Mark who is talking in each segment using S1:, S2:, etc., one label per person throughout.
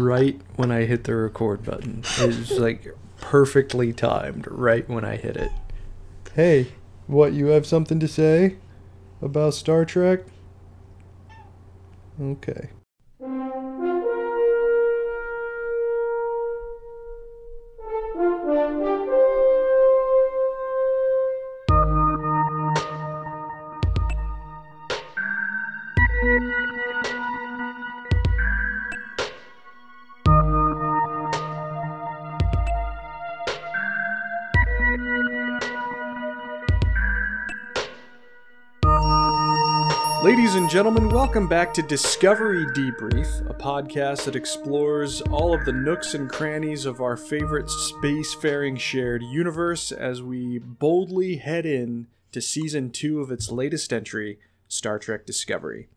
S1: right when I hit the record button. It was like perfectly timed right when I hit it. Hey, what, you have something to say about Star Trek? Okay. Ladies and gentlemen, welcome back to Discovery Debrief, a podcast that explores all of the nooks and crannies of our favorite spacefaring shared universe as we boldly head in to season two of its latest entry, Star Trek Discovery.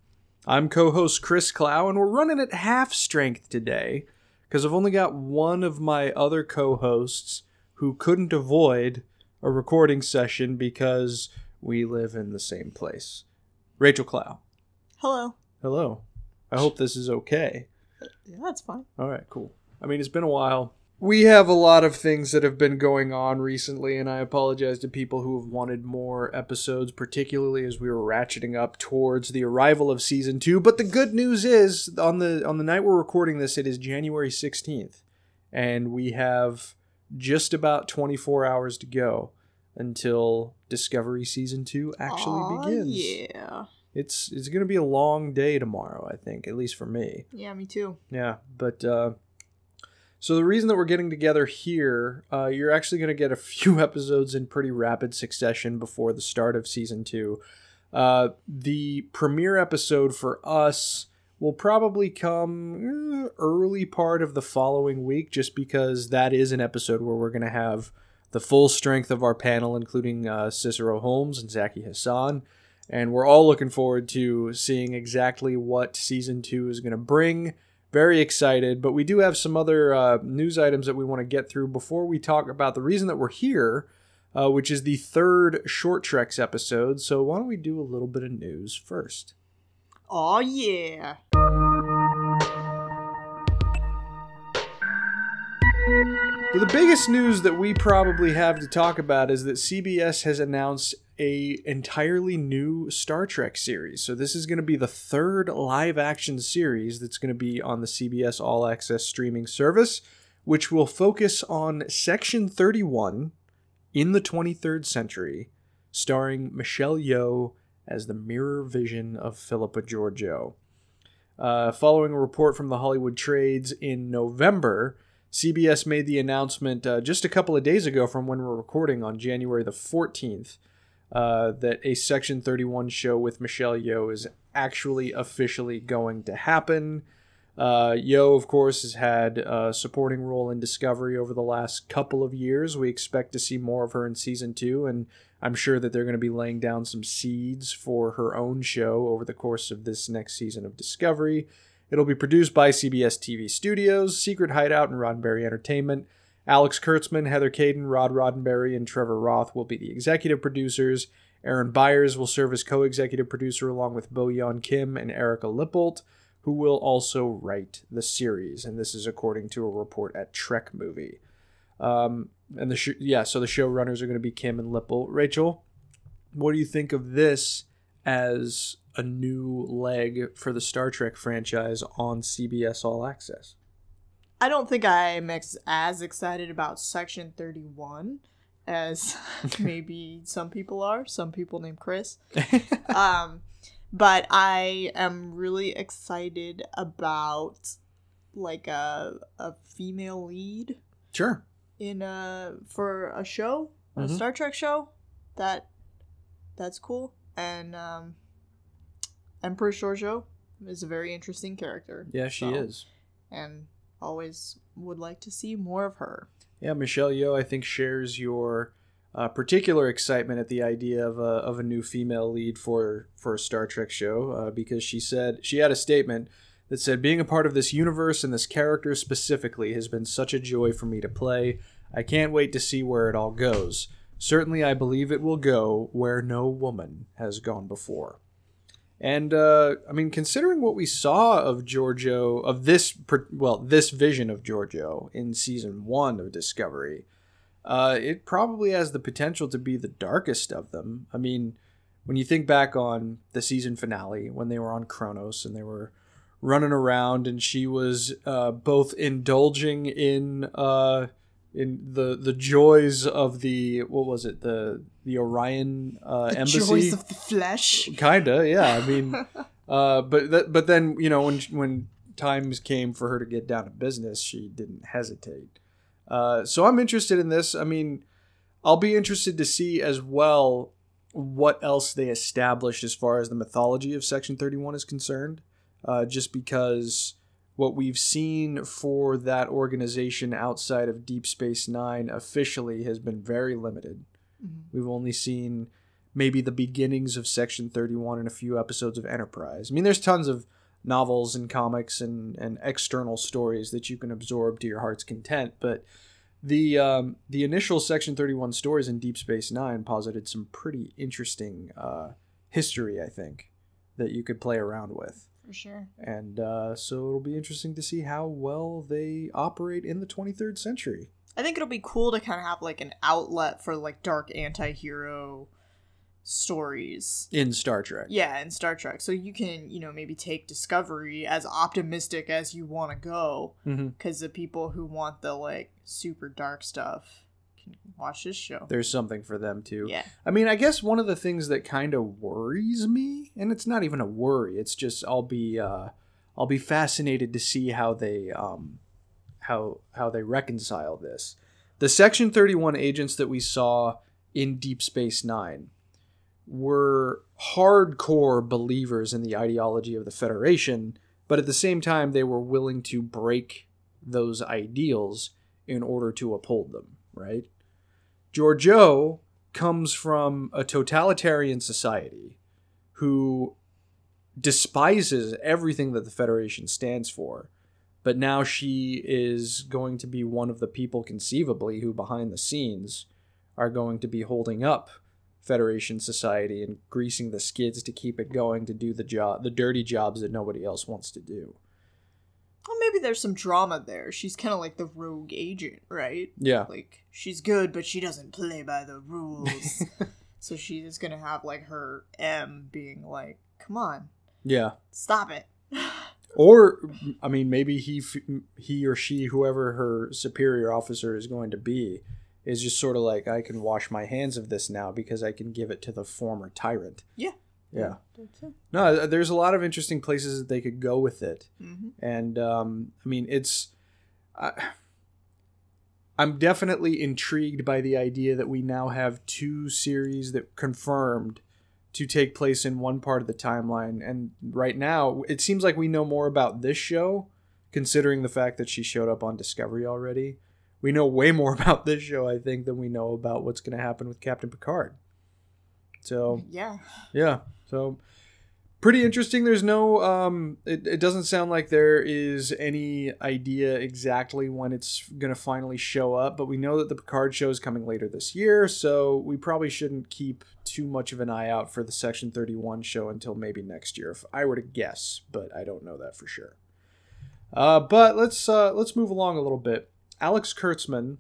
S1: I'm co host Chris Clow, and we're running at half strength today because I've only got one of my other co hosts who couldn't avoid a recording session because we live in the same place. Rachel Clow.
S2: Hello.
S1: Hello. I hope this is okay.
S2: Yeah, that's fine.
S1: All right, cool. I mean, it's been a while. We have a lot of things that have been going on recently, and I apologize to people who have wanted more episodes, particularly as we were ratcheting up towards the arrival of season two. But the good news is, on the on the night we're recording this, it is January sixteenth, and we have just about twenty four hours to go until Discovery season two actually
S2: Aw,
S1: begins.
S2: Yeah.
S1: It's it's gonna be a long day tomorrow, I think, at least for me.
S2: Yeah, me too.
S1: Yeah, but uh, so the reason that we're getting together here, uh, you're actually going to get a few episodes in pretty rapid succession before the start of season two. Uh, the premiere episode for us will probably come eh, early part of the following week, just because that is an episode where we're going to have the full strength of our panel, including uh, Cicero Holmes and Zaki Hassan. And we're all looking forward to seeing exactly what season two is going to bring. Very excited, but we do have some other uh, news items that we want to get through before we talk about the reason that we're here, uh, which is the third Short Treks episode. So, why don't we do a little bit of news first?
S2: Oh yeah.
S1: The biggest news that we probably have to talk about is that CBS has announced a entirely new Star Trek series. So this is going to be the third live action series that's going to be on the CBS All Access streaming service, which will focus on Section 31 in the 23rd century, starring Michelle Yeoh as the mirror vision of Philippa Georgiou. Uh, following a report from the Hollywood Trades in November, CBS made the announcement uh, just a couple of days ago from when we're recording on January the 14th uh, that a Section 31 show with Michelle Yeoh is actually officially going to happen. Uh, Yeoh, of course, has had a supporting role in Discovery over the last couple of years. We expect to see more of her in season two, and I'm sure that they're going to be laying down some seeds for her own show over the course of this next season of Discovery. It'll be produced by CBS TV Studios, Secret Hideout, and Roddenberry Entertainment. Alex Kurtzman, Heather Kadin, Rod Roddenberry, and Trevor Roth will be the executive producers. Aaron Baiers will serve as co executive producer along with Bo Yeon Kim and Erika Lippoldt, who will also write the series. And this is according to a report at Trek Movie. Um, and the sh- yeah, so the showrunners are going to be Kim and Lippoldt. Rachel, what do you think of this as a new leg for the Star Trek franchise on CBS All Access?
S2: I don't think I'm ex- as excited about Section 31 as maybe some people are. Some people named Chris. um, but I am really excited about like a a female lead
S1: Sure.
S2: in a for a show, a
S1: Mhm.
S2: Star Trek show. That that's cool. And um, Empress Georgiou is a very interesting character.
S1: Yeah, she
S2: so-
S1: is.
S2: and always would like to see more of her.
S1: Yeah, Michelle Yeoh, I think, shares your uh, particular excitement at the idea of a, of a new female lead for, for a Star Trek show uh, because she said she had a statement that said, Being a part of this universe and this character specifically has been such a joy for me to play. I can't wait to see where it all goes. Certainly, I believe it will go where no woman has gone before. And uh, I mean, considering what we saw of Georgiou, of this, well, this vision of Georgiou in season one of Discovery, uh, it probably has the potential to be the darkest of them. I mean, when you think back on the season finale when they were on Kronos and they were running around and she was uh, both indulging in uh, in the the joys of the what was it the the Orion uh,
S2: The
S1: embassy
S2: joys of the flesh.
S1: kinda yeah I mean uh, but that but then you know when when times came for her to get down to business she didn't hesitate uh, so I'm interested in this I mean I'll be interested to see as well what else they establish as far as the mythology of Section 31 is concerned. Uh, just because what we've seen for that organization outside of Deep Space Nine officially has been very limited.
S2: Mhm.
S1: We've only seen maybe the beginnings of Section 31 in a few episodes of Enterprise. I mean, there's tons of novels and comics and, and external stories that you can absorb to your heart's content, but the um, the initial Section 31 stories in Deep Space Nine posited some pretty interesting uh, history, I think, that you could play around with.
S2: For sure.
S1: And uh, so it'll be interesting to see how well they operate in the 23rd century.
S2: I think it'll be cool to kind of have like an outlet for like dark anti-hero stories.
S1: In Star Trek.
S2: Yeah, in Star Trek. So you can, you know, maybe take Discovery as optimistic as you want to go because the people who want the like super dark stuff watch this show.
S1: There's something for them too.
S2: Yeah.
S1: I mean, I guess one of the things that kind of worries me, and it's not even a worry, it's just I'll be uh, I'll be fascinated to see how they um, how how they reconcile this. The Section 31 agents that we saw in Deep Space Nine were hardcore believers in the ideology of the Federation, but at the same time they were willing to break those ideals in order to uphold them, right? Georgiou comes from a totalitarian society who despises everything that the Federation stands for. But now she is going to be one of the people conceivably who, behind the scenes, are going to be holding up Federation society and greasing the skids to keep it going to do the job, the dirty jobs that nobody else wants to do.
S2: Well, maybe there's some drama there. She's kind of like the rogue agent, right?
S1: Yeah,
S2: Like she's good, but she doesn't play by the rules. so she is gonna have like her M being like, "Come on,
S1: yeah.
S2: stop it."
S1: Or, I mean, maybe he, he or she, whoever her superior officer is going to be, is just sort of like, I can wash my hands of this now because I can give it to the former tyrant.
S2: Yeah.
S1: Yeah. No, there's a lot of interesting places that they could go with it.
S2: hmm
S1: And, um, I mean, it's. I, I'm definitely intrigued by the idea that we now have two series that confirmed to take place in one part of the timeline. And right now, it seems like we know more about this show, considering the fact that she showed up on Discovery already. We know way more about this show, I think, than we know about what's going to happen with Captain Picard. So,
S2: Yeah.
S1: yeah. So pretty interesting. There's no um it, it doesn't sound like there is any idea exactly when it's gonna finally show up, but we know that the Picard show is coming later this year, so we probably shouldn't keep too much of an eye out for the Section 31 show until maybe next year, if I were to guess, but I don't know that for sure. Uh, but let's uh, let's move along a little bit. Alex Kurtzman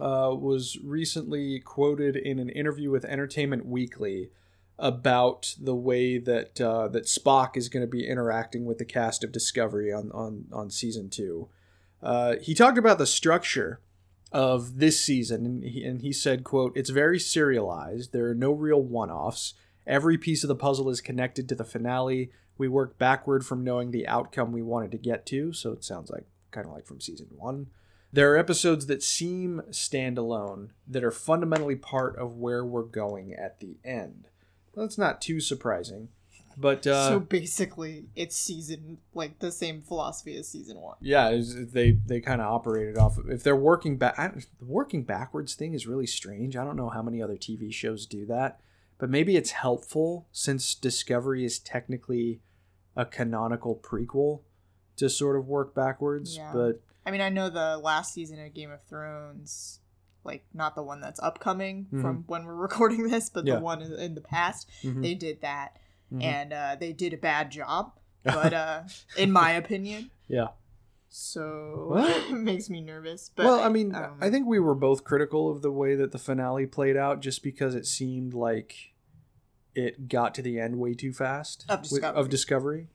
S1: uh, was recently quoted in an interview with Entertainment Weekly about the way that uh, that Spock is going to be interacting with the cast of Discovery on on on season two. Uh, he talked about the structure of this season, and he, and he said, "quote It's very serialized. There are no real one-offs. Every piece of the puzzle is connected to the finale. We work backward from knowing the outcome we wanted to get to. So it sounds like kind of like from season one." There are episodes that seem standalone that are fundamentally part of where we're going at the end. That's not too surprising, but uh,
S2: so basically, it's season like the same philosophy as season one.
S1: yeah, is- they they kind of operated off. Of, if they're working back, the working backwards thing is really strange. I don't know how many other TV shows do that, but maybe it's helpful since Discovery is technically a canonical prequel to sort of work backwards.
S2: Yeah.
S1: But
S2: I mean, I know the last season of Game of Thrones, like not the one that's upcoming from when we're recording this, but
S1: Yeah.
S2: the one in, the past,
S1: mhm.
S2: they did that.
S1: Mhm.
S2: and uh, they did a bad job. But uh, in my opinion,
S1: Yeah.
S2: so it makes me nervous. But
S1: well, I mean,
S2: um,
S1: I think we were both critical of the way that the finale played out, just because it seemed like it got to the end way too fast
S2: Of
S1: with-
S2: Discovery.
S1: of Discovery.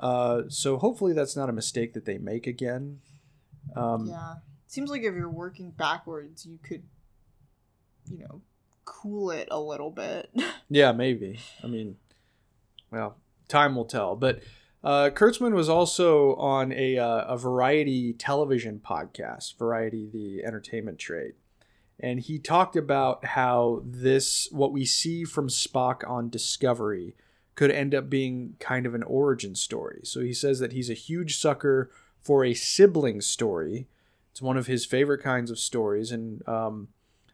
S1: Uh, so hopefully that's not a mistake that they make again. Um,
S2: yeah, seems like if you're working backwards, you could, you know, cool it a little bit.
S1: Yeah, maybe. I mean, well, time will tell. But uh, Kurtzman was also on a, uh, a variety television podcast, Variety, the entertainment trade. And he talked about how this, what we see from Spock on Discovery, could end up being kind of an origin story. So he says that he's a huge sucker for a sibling story. It's one of his favorite kinds of stories. And um,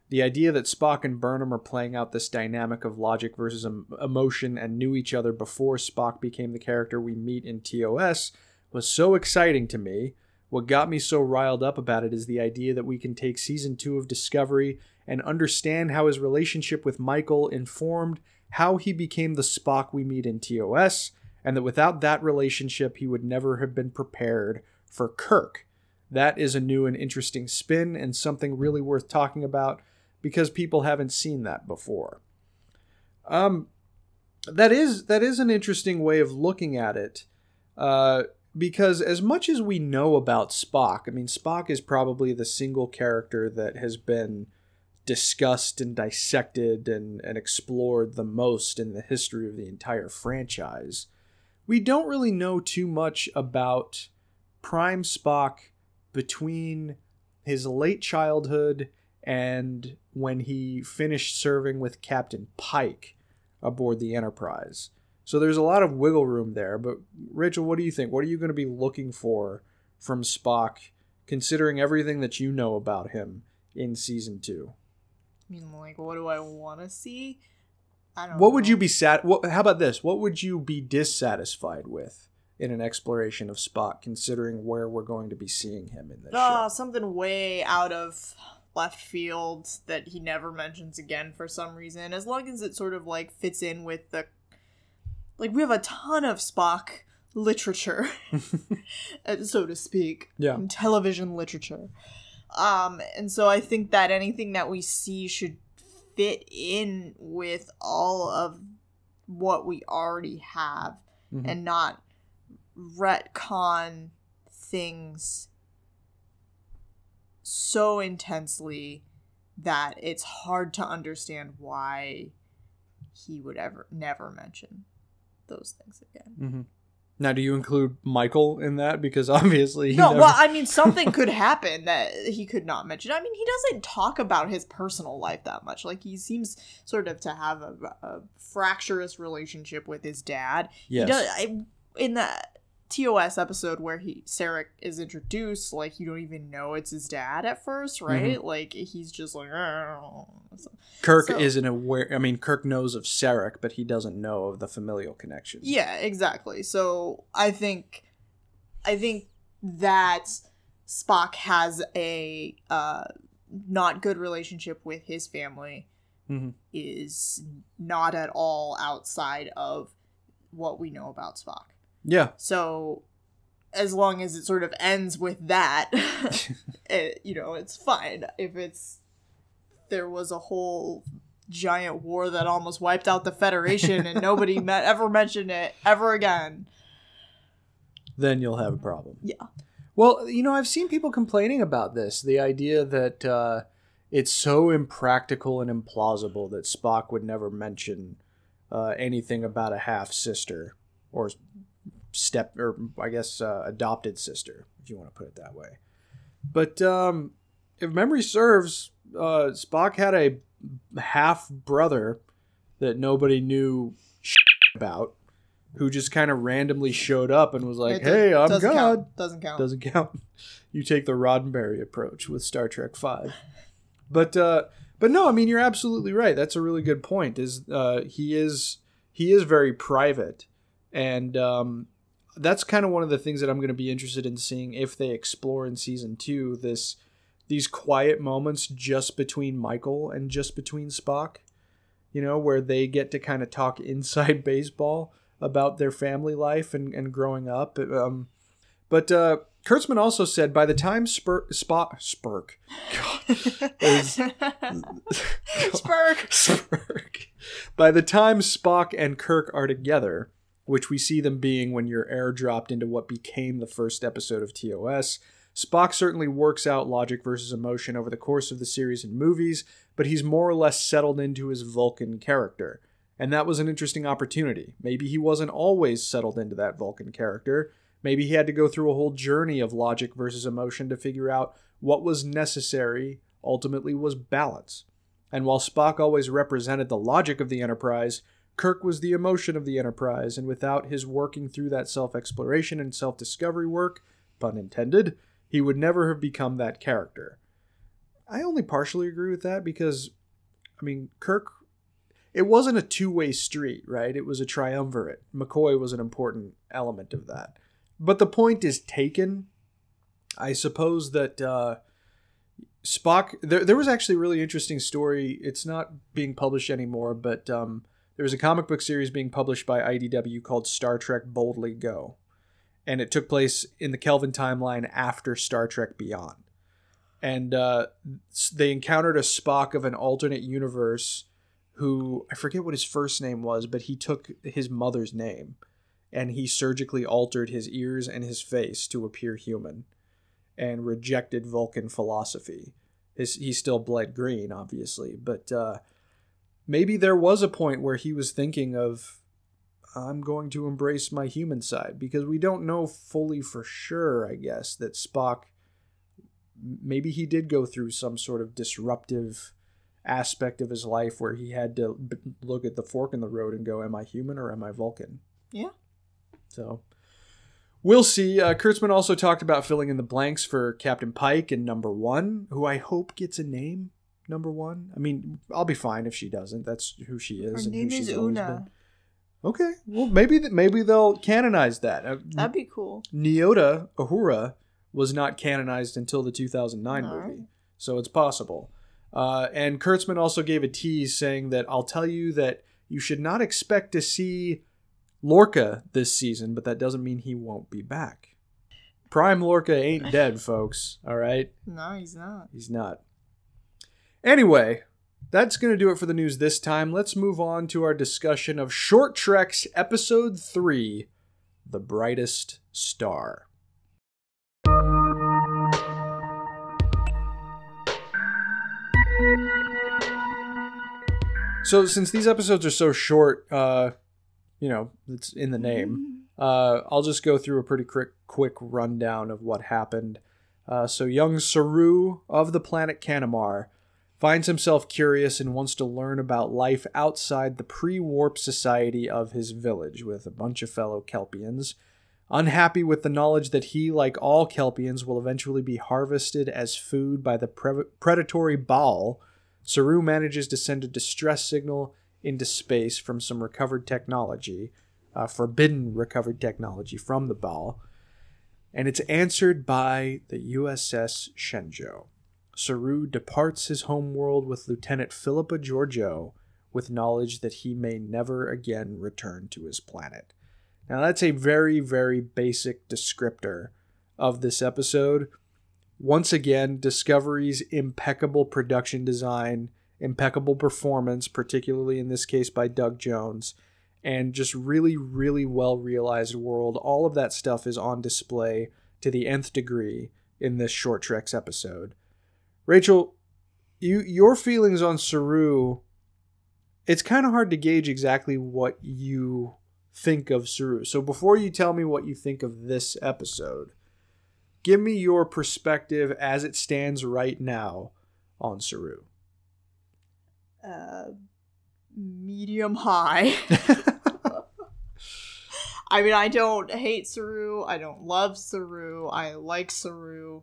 S1: the idea that Spock and Burnham are playing out this dynamic of logic versus em- emotion and knew each other before Spock became the character we meet in TOS was so exciting to me. What got me so riled up about it is the idea that we can take season two of Discovery and understand how his relationship with Michael informed how he became the Spock we meet in TOS, and that without that relationship, he would never have been prepared for Kirk. That is a new and interesting spin and something really worth talking about because people haven't seen that before. Um, that is that is an interesting way of looking at it, uh, because as much as we know about Spock, I mean Spock is probably the single character that has been discussed and dissected and, and explored the most in the history of the entire franchise. We don't really know too much about Prime Spock between his late childhood and when he finished serving with Captain Pike aboard the Enterprise. So there's a lot of wiggle room there. But Rachel, what do you think? What are you going to be looking for from Spock, considering everything that you know about him in season two?
S2: I mean, like, what do I want to see? I don't.
S1: What would you be sat? What, how about this? What would you be dissatisfied with in an exploration of Spock, considering where we're going to be seeing him in this
S2: Ah,
S1: show?
S2: something way out of left field that he never mentions again for some reason. As long as it sort of like fits in with the like we have a ton of Spock literature, uh, so to speak,
S1: Yeah.
S2: television literature. Um, and so I think that anything that we see should fit in with all of what we already have
S1: Mhm.
S2: and not retcon things so intensely that it's hard to understand why he would ever never mention those things again.
S1: hmm Now, do you include Michael in that? Because obviously, he
S2: no,
S1: never-
S2: well, I mean, something could happen that he could not mention. I mean, he doesn't talk about his personal life that much. Like, he seems sort of to have a, a fractious relationship with his dad.
S1: yes.
S2: He does, I, in the TOS episode where he Sarek is introduced, like you don't even know it's his dad at first, right? Like he's just like,
S1: Kirk
S2: so-
S1: isn't aware. I mean, Kirk knows of Sarek, but he doesn't know of the familial connection.
S2: yeah, exactly. So I think, I think that Spock has a uh, not good relationship with his family
S1: Mhm.
S2: is not at all outside of what we know about Spock.
S1: Yeah.
S2: So as long as it sort of ends with that, it, you know, it's fine. If it's there was a whole giant war that almost wiped out the Federation and nobody me- ever mentioned it ever again.
S1: Then you'll have a problem.
S2: Yeah.
S1: Well, you know, I've seen people complaining about this. The idea that uh, it's so impractical and implausible that Spock would never mention uh, anything about a half sister or step, or I guess uh, adopted sister, if you want to put it that way. But um, if memory serves, uh, Spock had a half brother that nobody knew about, who just kind of randomly showed up and was like,
S2: It
S1: "Hey, I'm God."
S2: Count. Doesn't count.
S1: doesn't count. You take the Roddenberry approach with Star Trek Five, but uh, but no, I mean you're absolutely right. That's a really good point. Is uh, he is he is very private, and um, that's kind of one of the things that I'm going to be interested in seeing if they explore in season two. This these quiet moments just between Michael and just between Spock. you know, where they get to kind of talk inside baseball about their family life and, and growing up. Um, but uh, Kurtzman also said by the time Spur, Spock, Spurk, is,
S2: Spurk.
S1: Spurk, by the time Spock and Kirk are together, which we see them being when you're airdropped into what became the first episode of TOS, Spock certainly works out logic versus emotion over the course of the series and movies, but he's more or less settled into his Vulcan character. And that was an interesting opportunity. Maybe he wasn't always settled into that Vulcan character. Maybe he had to go through a whole journey of logic versus emotion to figure out what was necessary ultimately was balance. And while Spock always represented the logic of the Enterprise, Kirk was the emotion of the Enterprise, and without his working through that self exploration and self discovery work, pun intended, he would never have become that character. I only partially agree with that because, I mean, Kirk, it wasn't a two way street, right? It was a triumvirate. McCoy was an important element of that. But the point is taken. I suppose that uh, Spock, there, there was actually a really interesting story. It's not being published anymore, but um, there was a comic book series being published by IDW called Star Trek Boldly Go. And it took place in the Kelvin timeline after Star Trek Beyond and uh, they encountered a Spock of an alternate universe who I forget what his first name was, but he took his mother's name and he surgically altered his ears and his face to appear human and rejected Vulcan philosophy. His, he still bled green, obviously, but uh, maybe there was a point where he was thinking of I'm going to embrace my human side because we don't know fully for sure, I guess, that Spock maybe he did go through some sort of disruptive aspect of his life where he had to b- look at the fork in the road and go, "Am I human or am I Vulcan?"
S2: Yeah.
S1: So we'll see. Uh, Kurtzman also talked about filling in the blanks for Captain Pike and Number One, who I hope gets a name. Number One. I mean, I'll be fine if she doesn't. That's who she is.
S2: Her
S1: and
S2: name
S1: who
S2: is
S1: she's
S2: Una.
S1: Okay. Well, maybe th- maybe they'll canonize that. Uh,
S2: That'd be cool.
S1: Nyota Uhura was not canonized until the 2009
S2: All
S1: movie,
S2: right.
S1: so it's possible. Uh, and Kurtzman also gave a tease saying that I'll tell you that you should not expect to see Lorca this season, but that doesn't mean he won't be back. Prime Lorca ain't dead, folks. All right,
S2: No, he's not.
S1: he's not. Anyway, that's going to do it for the news this time. Let's move on to our discussion of Short Trek's Episode 3 The Brightest Star. So, since these episodes are so short, uh, you know, it's in the name, uh, I'll just go through a pretty quick, quick rundown of what happened. Uh, so, young Saru of the planet Kaminar finds himself curious and wants to learn about life outside the pre warp society of his village with a bunch of fellow Kelpians. Unhappy with the knowledge that he, like all Kelpians, will eventually be harvested as food by the pre- predatory Ba'ul, Saru manages to send a distress signal into space from some recovered technology, uh, forbidden recovered technology from the Ba'ul, and it's answered by the USS Shenzhou. Saru departs his homeworld with Lieutenant Philippa Georgiou with knowledge that he may never again return to his planet. Now, that's a very, very basic descriptor of this episode. Once again, Discovery's impeccable production design, impeccable performance, particularly in this case by Doug Jones, and just really, really well realized world. All of that stuff is on display to the nth degree in this Short Treks episode. Rachel, you your feelings on Saru, it's kind of hard to gauge exactly what you think of Saru. So before you tell me what you think of this episode, give me your perspective as it stands right now on Saru.
S2: Uh, medium high. I mean, I don't hate Saru. I don't love Saru. I like Saru.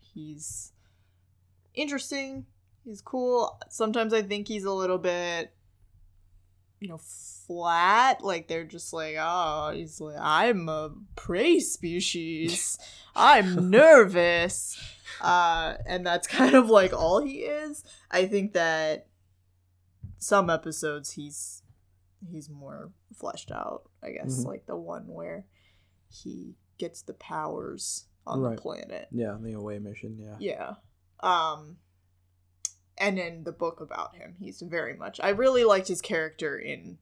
S2: He's interesting. He's cool. Sometimes I think he's a little bit, you know, flat. Like they're just like, oh, he's like, I'm a prey species. I'm nervous. Uh, and that's kind of like all he is. I think that some episodes he's he's more fleshed out. I guess
S1: Mhm.
S2: like the one where he gets the powers on
S1: Right.
S2: the planet.
S1: Yeah, the away mission. Yeah.
S2: Yeah. Um and in the book about him, he's very much I really liked his character in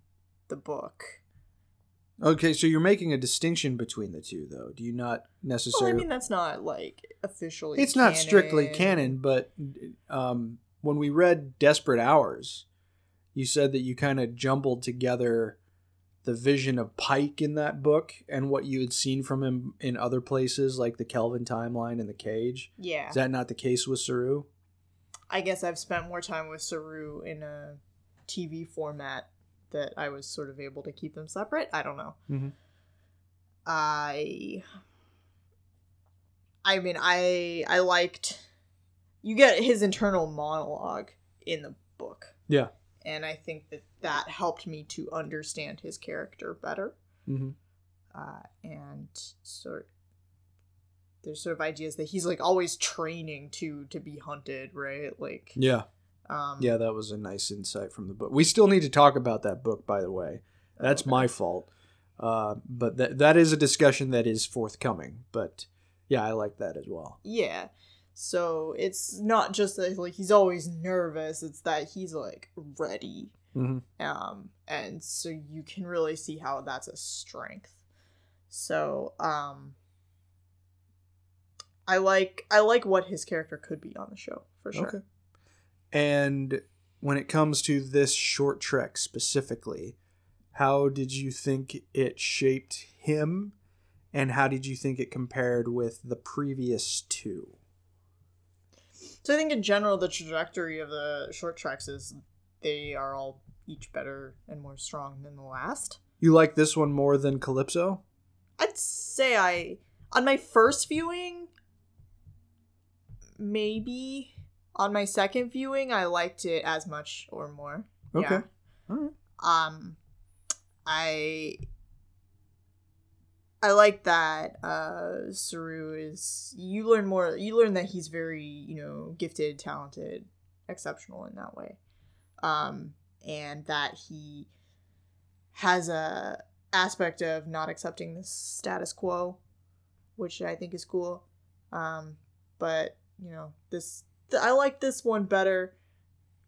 S2: the book.
S1: Okay, so you're making a distinction between the two, though. Do you not
S2: Well,
S1: necessarily?
S2: I mean that's not like officially
S1: it's not strictly canon, but um, when we read Desperate Hours, you said that you kind of jumbled together the vision of Pike in that book and what you had seen from him in other places, like the Kelvin timeline and the Cage.
S2: Yeah.
S1: Is that not the case with Saru?
S2: I guess I've spent more time with Saru in a TV format that I was sort of able to keep them separate. I don't know.
S1: Mhm.
S2: I I mean I I liked you get his internal monologue in the book.
S1: Yeah.
S2: And I think that that helped me to understand his character better.
S1: Mm-hmm.
S2: Uh, and sort there's sort of ideas that he's like always training to to be hunted, right? Like
S1: Yeah.
S2: um
S1: Yeah, that was a nice insight from the book. We still need to talk about that book, by the way. That's
S2: Okay.
S1: my fault. Uh, but that that is a discussion that is forthcoming. But yeah, I like that as well.
S2: Yeah. So it's not just that like he's always nervous, it's that he's like ready.
S1: Mhm.
S2: Um and so you can really see how that's a strength. So, um I like I like what his character could be on the show, for sure.
S1: Okay. And when it comes to this short trek specifically, how did you think it shaped him, and how did you think it compared with the previous two?
S2: So I think in general the trajectory of the Short Treks is they are all each better and more strong than the last.
S1: You like this one more than Calypso?
S2: I'd say I on my first viewing maybe on my second viewing I liked it as much or more.
S1: Okay.
S2: Yeah.
S1: All right.
S2: Um I I like that uh Saru is you learn more you learn that he's very, you know, gifted, talented, exceptional in that way. Um and that he has a aspect of not accepting the status quo, which I think is cool. Um but, you know, this th- I like this one better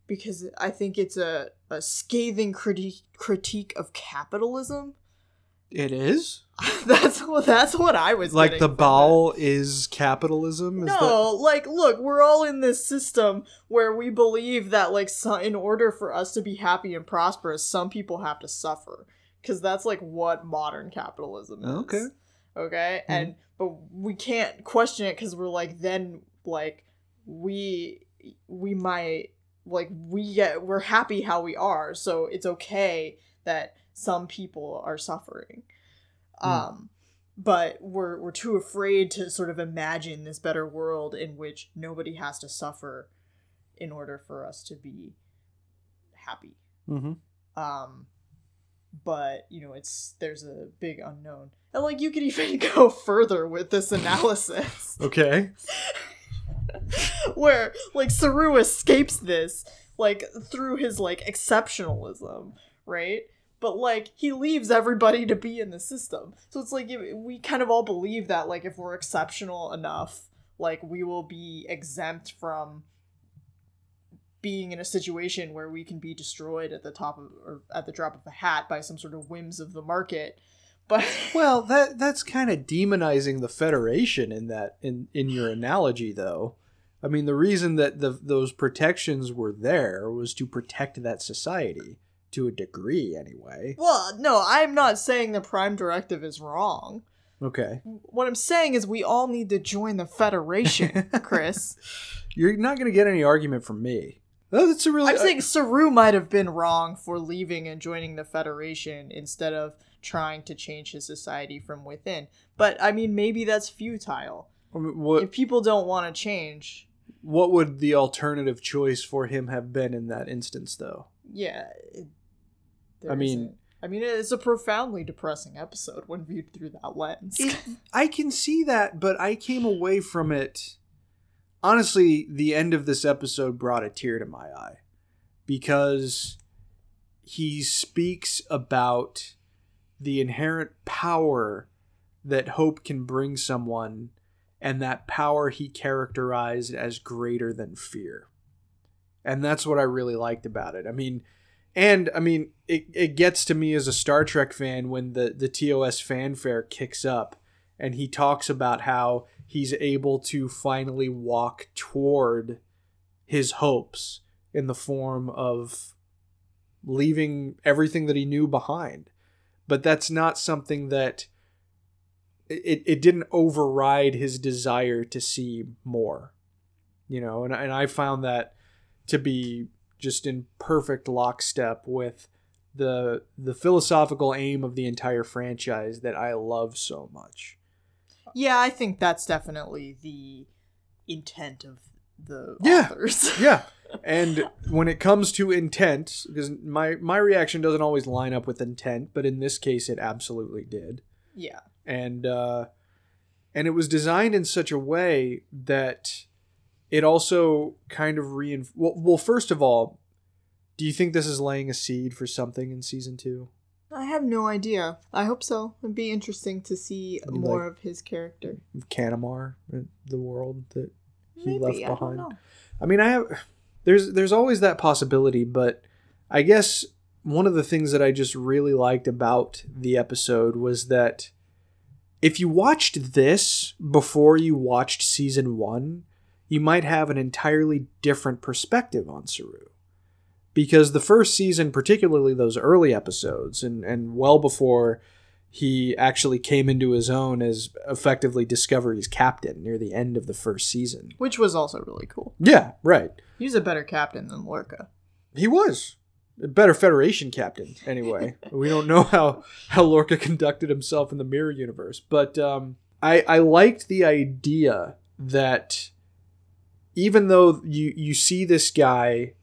S2: because I think it's a, a scathing critique critique of capitalism.
S1: It is
S2: that's what that's what I was
S1: like the
S2: it.
S1: Ba'ul is capitalism. Is
S2: No, like look, we're all in this system where we believe that like so, in order for us to be happy and prosperous, some people have to suffer because that's like what modern capitalism is.
S1: Okay.
S2: Okay,
S1: Mhm.
S2: and but we can't question it because we're like then like we we might like we get we're happy how we are, so it's okay that some people are suffering.
S1: Mm.
S2: Um but we're we're too afraid to sort of imagine this better world in which nobody has to suffer in order for us to be happy
S1: Mm-hmm.
S2: um but you know it's there's a big unknown and like you could even go further with this analysis
S1: Okay.
S2: where like Saru escapes this like through his like exceptionalism, right? But like he leaves everybody to be in the system. So it's like we kind of all believe that like if we're exceptional enough, like we will be exempt from being in a situation where we can be destroyed at the top of or at the drop of a hat by some sort of whims of the market. But
S1: Well, that that's kind of demonizing the Federation in that in in your analogy, though. I mean, the reason that the those protections were there was to protect that society to a degree, anyway.
S2: well, no, I'm not saying the prime directive is wrong.
S1: Okay,
S2: What I'm saying is we all need to join the Federation, Chris.
S1: you're not going to get any argument from me. Oh, that's a really.
S2: I'm uh, saying Saru might have been wrong for leaving and joining the Federation instead of trying to change his society from within. But I mean, maybe that's futile.
S1: I mean, what
S2: If people don't want to change,
S1: what would the alternative choice for him have been in that instance, though?
S2: yeah. There
S1: I mean-
S2: isn't- I mean, it's a profoundly depressing episode when viewed through that lens.
S1: It, I can see that, but I came away from it. Honestly, the end of this episode brought a tear to my eye because he speaks about the inherent power that hope can bring someone and that power he characterized as greater than fear. And that's what I really liked about it. I mean, and I mean, it, it gets to me as a Star Trek fan when the, the TOS fanfare kicks up and he talks about how he's able to finally walk toward his hopes in the form of leaving everything that he knew behind. But that's not something that it, it didn't override his desire to see more. You know, and, and I found that to be just in perfect lockstep with the the philosophical aim of the entire franchise that I love so much.
S2: Yeah, I think that's definitely the intent of the
S1: Yeah.
S2: authors.
S1: Yeah. And when it comes to intent, because my my reaction doesn't always line up with intent, but in this case it absolutely did.
S2: yeah.
S1: and uh, and it was designed in such a way that it also kind of reinf- well, well first of all do you think this is laying a seed for something in season two
S2: I have no idea. I hope so. It'd be interesting to see
S1: You
S2: more
S1: like-
S2: of his character.
S1: Kaminar, uh, the world that he
S2: Maybe,
S1: left
S2: I
S1: behind.
S2: know.
S1: I mean, I have there's there's always that possibility, but I guess one of the things that I just really liked about the episode was that if you watched this before you watched season 1, you might have an entirely different perspective on Saru. Because the first season, particularly those early episodes and and well before he actually came into his own as effectively Discovery's captain near the end of the first season.
S2: Which was also really cool.
S1: Yeah, right.
S2: He was a better captain than Lorca.
S1: He was a better Federation captain. Anyway, we don't know how how Lorca conducted himself in the Mirror Universe, but um, I I liked the idea that even though you you see this guy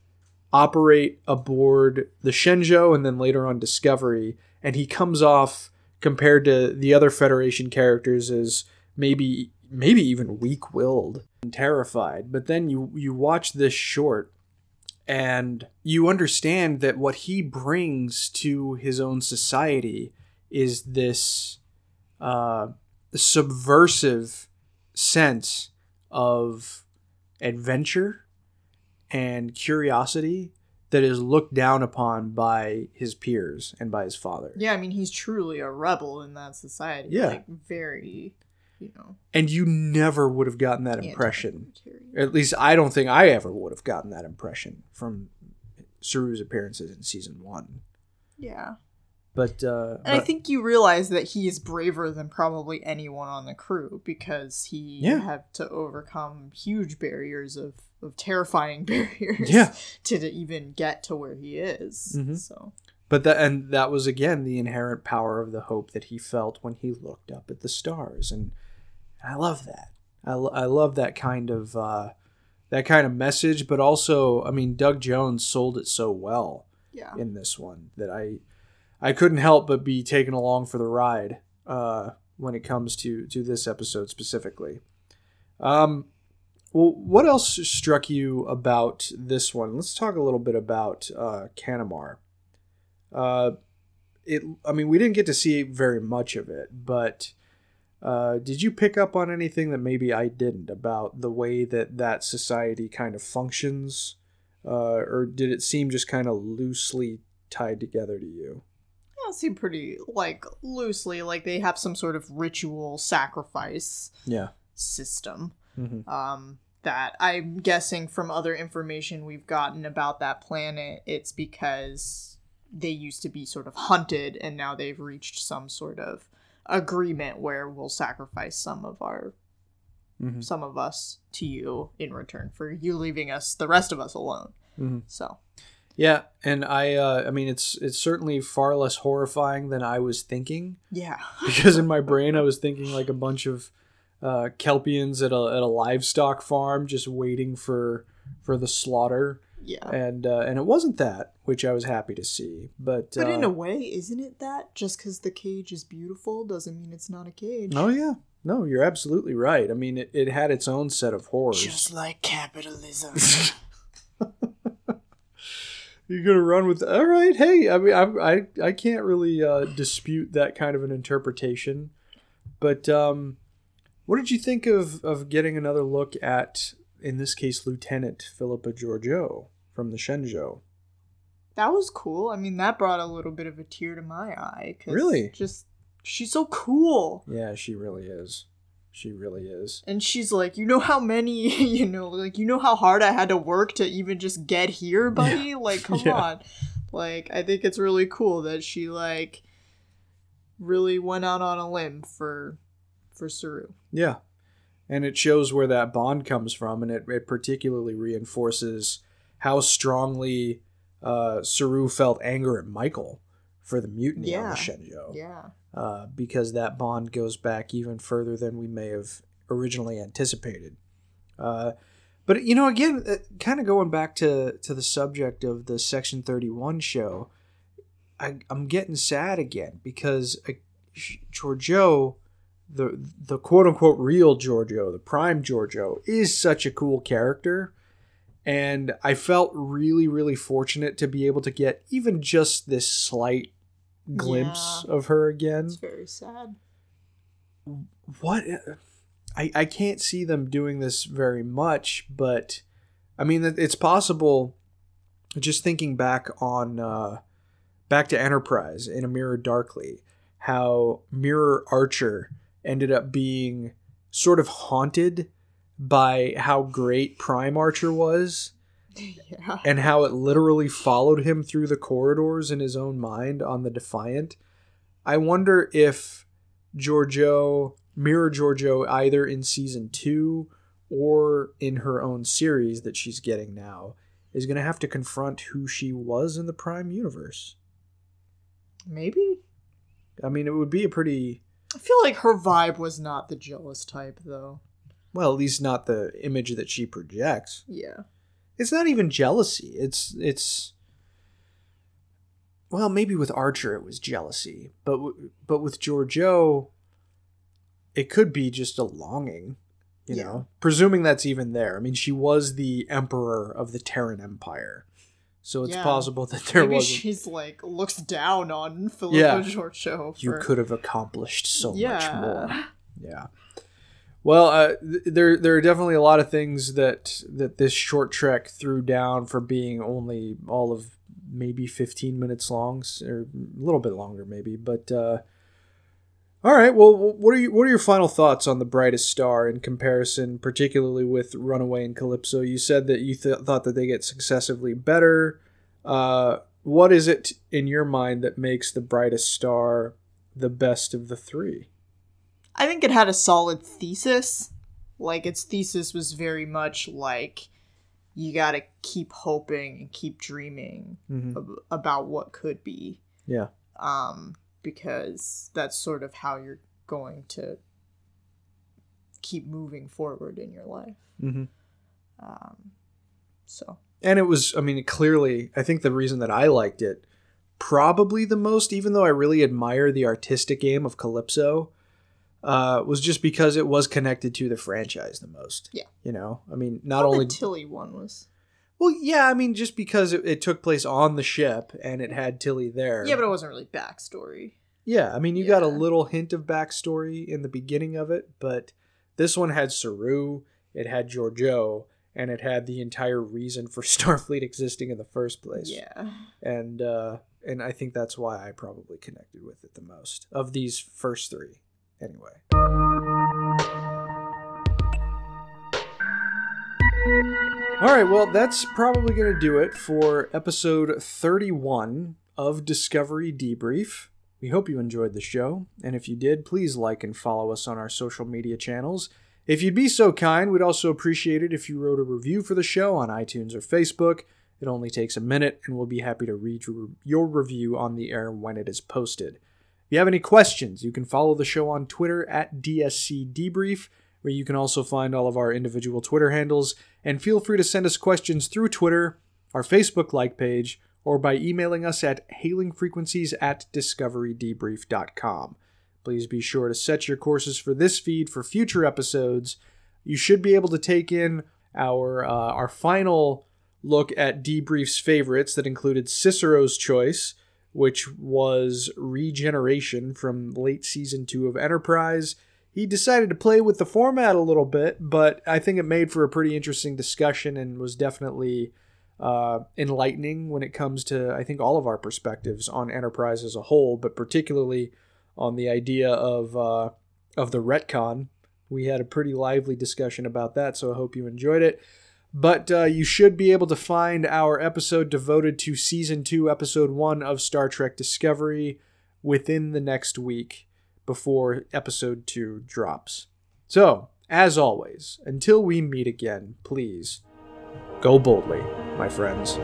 S1: operate aboard the Shenzhou and then later on Discovery, and he comes off compared to the other Federation characters as maybe maybe even weak-willed and terrified. But then you you watch this short and you understand that what he brings to his own society is this uh, subversive sense of adventure and curiosity that is looked down upon by his peers and by his father.
S2: Yeah, I mean, he's truly a rebel in that society.
S1: Yeah.
S2: Like, very, you know,
S1: And you never would have gotten that impression. At least I don't think I ever would have gotten that impression from Saru's appearances in season one.
S2: Yeah.
S1: But uh,
S2: And I think you realize that he is braver than probably anyone on the crew because he
S1: Yeah.
S2: had to overcome huge barriers of, of terrifying barriers
S1: Yeah.
S2: to, to even get to where he is.
S1: Mhm.
S2: So
S1: But that and that was again the inherent power of the hope that he felt when he looked up at the stars, and I love that. I, lo- I love that kind of uh, that kind of message, but also, I mean, Doug Jones sold it so well
S2: yeah.
S1: in this one that I I couldn't help but be taken along for the ride uh, when it comes to to this episode specifically. Um, well, what else struck you about this one? Let's talk a little bit about uh, Kaminar. Uh, it. I mean, we didn't get to see very much of it, but uh, did you pick up on anything that maybe I didn't about the way that that society kind of functions, uh, or did it seem just kind of loosely tied together to you?
S2: Seemed pretty like loosely like they have some sort of ritual sacrifice
S1: Yeah.
S2: system.
S1: Mm-hmm.
S2: um, that I'm guessing from other information we've gotten about that planet, it's because they used to be sort of hunted and now they've reached some sort of agreement where we'll sacrifice some of our
S1: Mm-hmm.
S2: some of us to you in return for you leaving us the rest of us alone.
S1: Mm-hmm.
S2: So
S1: Yeah, and I. Uh, I mean, it's it's certainly far less horrifying than I was thinking.
S2: yeah.
S1: because in my brain I was thinking like a bunch of uh, Kelpians at a at a livestock farm just waiting for for the slaughter,
S2: yeah.
S1: and uh, and it wasn't that, which I was happy to see. But
S2: But in
S1: uh,
S2: a way, isn't it that just because the cage is beautiful doesn't mean it's not a cage?
S1: oh yeah, no, you're absolutely right. I mean, it, it had its own set of horrors.
S2: Just like capitalism.
S1: You're gonna run with all right. Hey, I mean, I I, I can't really uh, dispute that kind of an interpretation, but um, what did you think of of getting another look at, in this case, Lieutenant Philippa Georgiou from the Shenzhou?
S2: That was cool. I mean, that brought a little bit of a tear to my eye. 'cause
S1: Really?
S2: Just she's so cool.
S1: Yeah, she really is. She really is.
S2: And she's like, you know how many, you know, like you know how hard I had to work to even just get here, buddy. Like, come
S1: Yeah.
S2: on. Like, I think it's really cool that she like really went out on a limb for for Saru.
S1: Yeah. And it shows where that bond comes from, and it, it particularly reinforces how strongly uh, Saru felt anger at Michael for the mutiny on the Shenzhou.
S2: Yeah.
S1: Uh, because that bond goes back even further than we may have originally anticipated. Uh, but, you know, again, uh, kind of going back to, to the subject of the Section 31 show, I, I'm getting sad again because uh, Georgiou the the quote unquote real Georgiou, the prime Georgiou, is such a cool character. And I felt really, really fortunate to be able to get even just this slight glimpse of her again.
S2: It's very sad.
S1: What I, I can't see them doing this very much, but I mean it's possible just thinking back on uh back to Enterprise in A Mirror Darkly, how Mirror Archer ended up being sort of haunted by how great Prime Archer was
S2: Yeah.
S1: and how it literally followed him through the corridors in his own mind on the Defiant. I wonder if Georgiou, Mirror Georgiou, either in season two or in her own series that she's getting now, is going to have to confront who she was in the Prime universe.
S2: Maybe.
S1: I mean, it would be a pretty,
S2: I feel like her vibe was not the jealous type though.
S1: well, at least not the image that she projects.
S2: Yeah.
S1: It's not even jealousy it's it's well maybe with archer it was jealousy but but with georgiou it could be just a longing you
S2: Yeah.
S1: know presuming that's even there i mean she was the emperor of the terran empire so it's
S2: Yeah.
S1: possible that there was
S2: she's like looks down on Philippa
S1: Yeah.
S2: Georgiou.
S1: you could have accomplished so much more Yeah. Well, uh, th- there there are definitely a lot of things that that this short trek threw down for being only all of maybe 15 minutes long or a little bit longer maybe, but uh all right, well what are you what are your final thoughts on the brightest star in comparison particularly with Runaway and Calypso? You said that you th- thought that they get successively better. Uh what is it in your mind that makes the brightest star the best of the three?
S2: I think it had a solid thesis. Like its thesis was very much like you got to keep hoping and keep dreaming
S1: Mm-hmm.
S2: ab- about what could be.
S1: Yeah.
S2: Um because that's sort of how you're going to keep moving forward in your life.
S1: Mm-hmm.
S2: Um so
S1: And it was, I mean, clearly, I think the reason that I liked it probably the most, even though I really admire the artistic aim of Calypso, uh, was just because it was connected to the franchise the most.
S2: Yeah.
S1: You know, I mean, not
S2: Well,
S1: only.
S2: the Tilly one was
S1: well, yeah, I mean, just because it, it took place on the ship and it had Tilly there.
S2: Yeah, but it wasn't really backstory.
S1: Yeah, I mean, you got a little hint of backstory in the beginning of it, but this one had Saru, it had Georgiou, and it had the entire reason for Starfleet existing in the first place.
S2: Yeah.
S1: and uh, and I think that's why I probably connected with it the most of these first three. Anyway. All right, well, that's probably going to do it for episode 31 of Discovery Debrief. We hope you enjoyed the show, and if you did, please like and follow us on our social media channels. If you'd be so kind, we'd also appreciate it if you wrote a review for the show on iTunes or Facebook. It only takes a minute, and we'll be happy to read your, review on the air when it is posted. If you have any questions, you can follow the show on Twitter at DSC Debrief, where you can also find all of our individual Twitter handles, and feel free to send us questions through Twitter, our Facebook like page, or by emailing us at hailingfrequencies at discoverydebrief.com. Please be sure to set your courses for this feed for future episodes. You should be able to take in our uh, our final look at Debrief's favorites that included Cicero's Choice, which was regeneration from late season two of Enterprise. He decided to play with the format a little bit, but I think it made for a pretty interesting discussion and was definitely uh, enlightening when it comes to, I think, all of our perspectives on Enterprise as a whole, but particularly on the idea of uh, of the retcon. We had a pretty lively discussion about that, so I hope you enjoyed it. But uh, you should be able to find our episode devoted to season two, episode one of Star Trek Discovery within the next week before episode two drops. So, as always, until we meet again, please go boldly, my friends.